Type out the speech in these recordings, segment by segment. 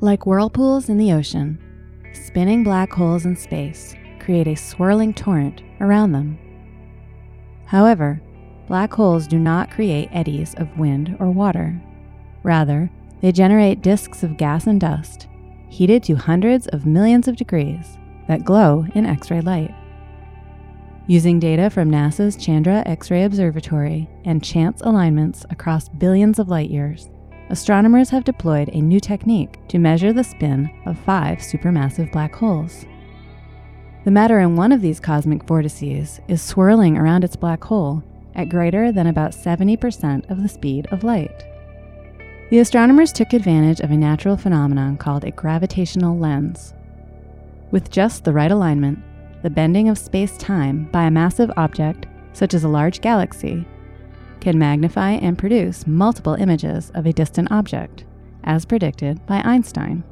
Like whirlpools in the ocean, spinning black holes in space create a swirling torrent around them. However, black holes do not create eddies of wind or water. Rather, they generate disks of gas and dust, heated to hundreds of millions of degrees, that glow in X ray light. Using data from NASA's Chandra X ray Observatory and chance alignments across billions of light years, astronomers have deployed a new technique to measure the spin of five supermassive black holes. The matter in one of these cosmic vortices is swirling around its black hole at greater than about 70% of the speed of light. The astronomers took advantage of a natural phenomenon called a gravitational lens. With just the right alignment, the bending of space time by a massive object, such as a large galaxy, can magnify and produce multiple images of a distant object, as predicted by Einstein.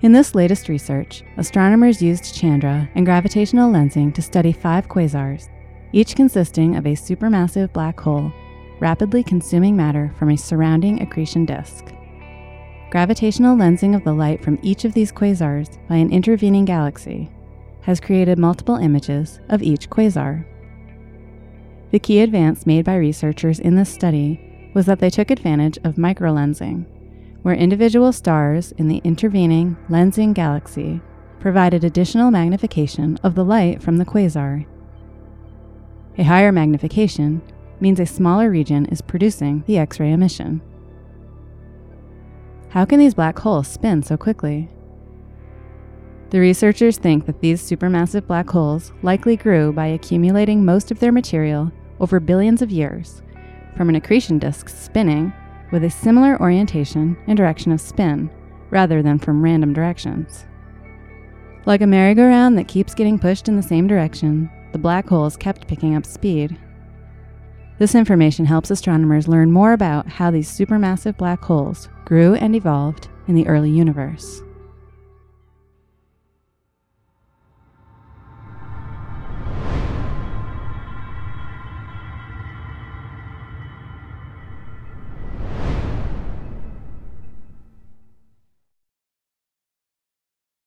In this latest research, astronomers used Chandra and gravitational lensing to study five quasars, each consisting of a supermassive black hole rapidly consuming matter from a surrounding accretion disk. Gravitational lensing of the light from each of these quasars by an intervening galaxy has created multiple images of each quasar. The key advance made by researchers in this study was that they took advantage of microlensing, where individual stars in the intervening lensing galaxy provided additional magnification of the light from the quasar. A higher magnification means a smaller region is producing the X ray emission. How can these black holes spin so quickly? The researchers think that these supermassive black holes likely grew by accumulating most of their material over billions of years from an accretion disk spinning with a similar orientation and direction of spin rather than from random directions. Like a merry-go-round that keeps getting pushed in the same direction, the black holes kept picking up speed. This information helps astronomers learn more about how these supermassive black holes grew and evolved in the early universe.